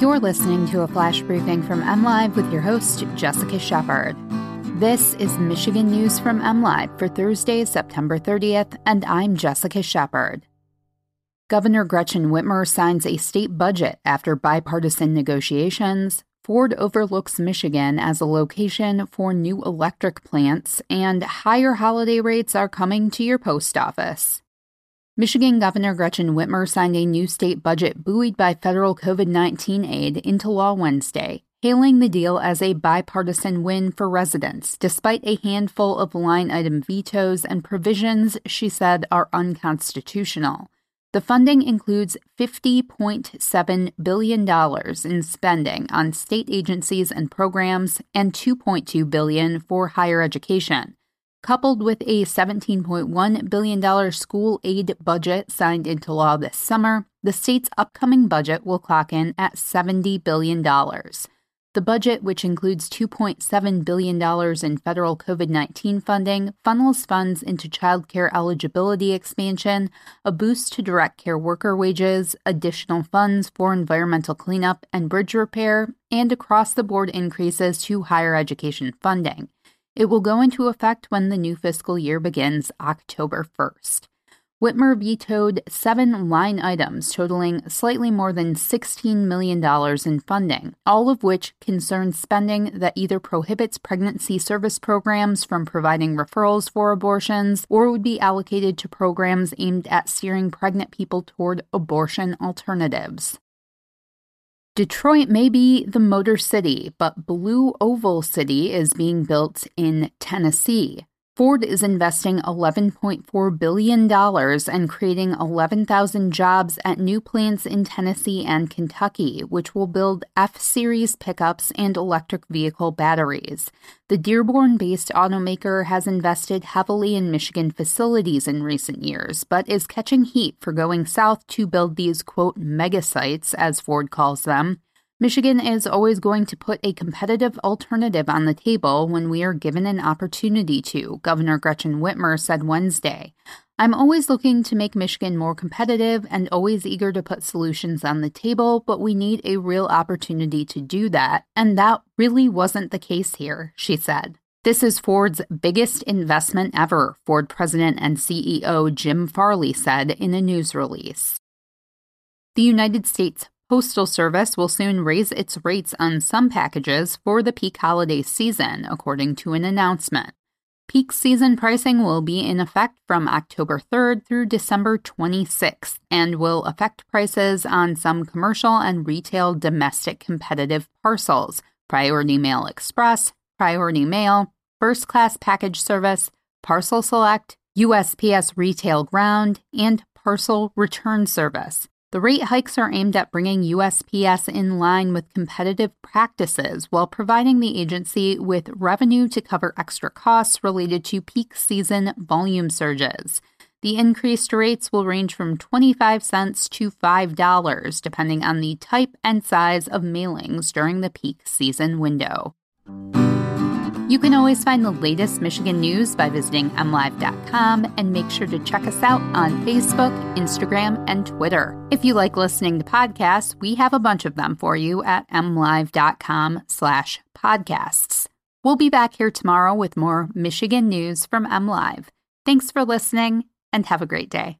You're listening to a flash briefing from MLive with your host, Jessica Shepard. This is Michigan News from MLive for Thursday, September 30th, and I'm Jessica Shepard. Governor Gretchen Whitmer signs a state budget after bipartisan negotiations. Ford overlooks Michigan as a location for new electric plants, and higher holiday rates are coming to your post office. Michigan Governor Gretchen Whitmer signed a new state budget buoyed by federal COVID 19 aid into law Wednesday, hailing the deal as a bipartisan win for residents, despite a handful of line item vetoes and provisions she said are unconstitutional. The funding includes $50.7 billion in spending on state agencies and programs and 2.2 billion for higher education coupled with a $17.1 billion school aid budget signed into law this summer, the state's upcoming budget will clock in at $70 billion. The budget, which includes $2.7 billion in federal COVID 19 funding, funnels funds into child care eligibility expansion, a boost to direct care worker wages, additional funds for environmental cleanup and bridge repair, and across the board increases to higher education funding. It will go into effect when the new fiscal year begins October 1st. Whitmer vetoed seven line items totaling slightly more than $16 million in funding, all of which concern spending that either prohibits pregnancy service programs from providing referrals for abortions or would be allocated to programs aimed at steering pregnant people toward abortion alternatives. Detroit may be the Motor City, but Blue Oval City is being built in Tennessee. Ford is investing $11.4 billion and creating 11,000 jobs at new plants in Tennessee and Kentucky, which will build F Series pickups and electric vehicle batteries. The Dearborn based automaker has invested heavily in Michigan facilities in recent years, but is catching heat for going south to build these, quote, mega sites, as Ford calls them. Michigan is always going to put a competitive alternative on the table when we are given an opportunity to, Governor Gretchen Whitmer said Wednesday. I'm always looking to make Michigan more competitive and always eager to put solutions on the table, but we need a real opportunity to do that, and that really wasn't the case here, she said. This is Ford's biggest investment ever, Ford President and CEO Jim Farley said in a news release. The United States Postal Service will soon raise its rates on some packages for the peak holiday season, according to an announcement. Peak season pricing will be in effect from October 3rd through December 26th and will affect prices on some commercial and retail domestic competitive parcels, Priority Mail Express, Priority Mail, First Class Package Service, Parcel Select, USPS Retail Ground, and Parcel Return Service. The rate hikes are aimed at bringing USPS in line with competitive practices while providing the agency with revenue to cover extra costs related to peak season volume surges. The increased rates will range from 25 cents to $5, depending on the type and size of mailings during the peak season window. You can always find the latest Michigan news by visiting mlive.com and make sure to check us out on Facebook, Instagram, and Twitter. If you like listening to podcasts, we have a bunch of them for you at mlive.com slash podcasts. We'll be back here tomorrow with more Michigan news from MLive. Thanks for listening and have a great day.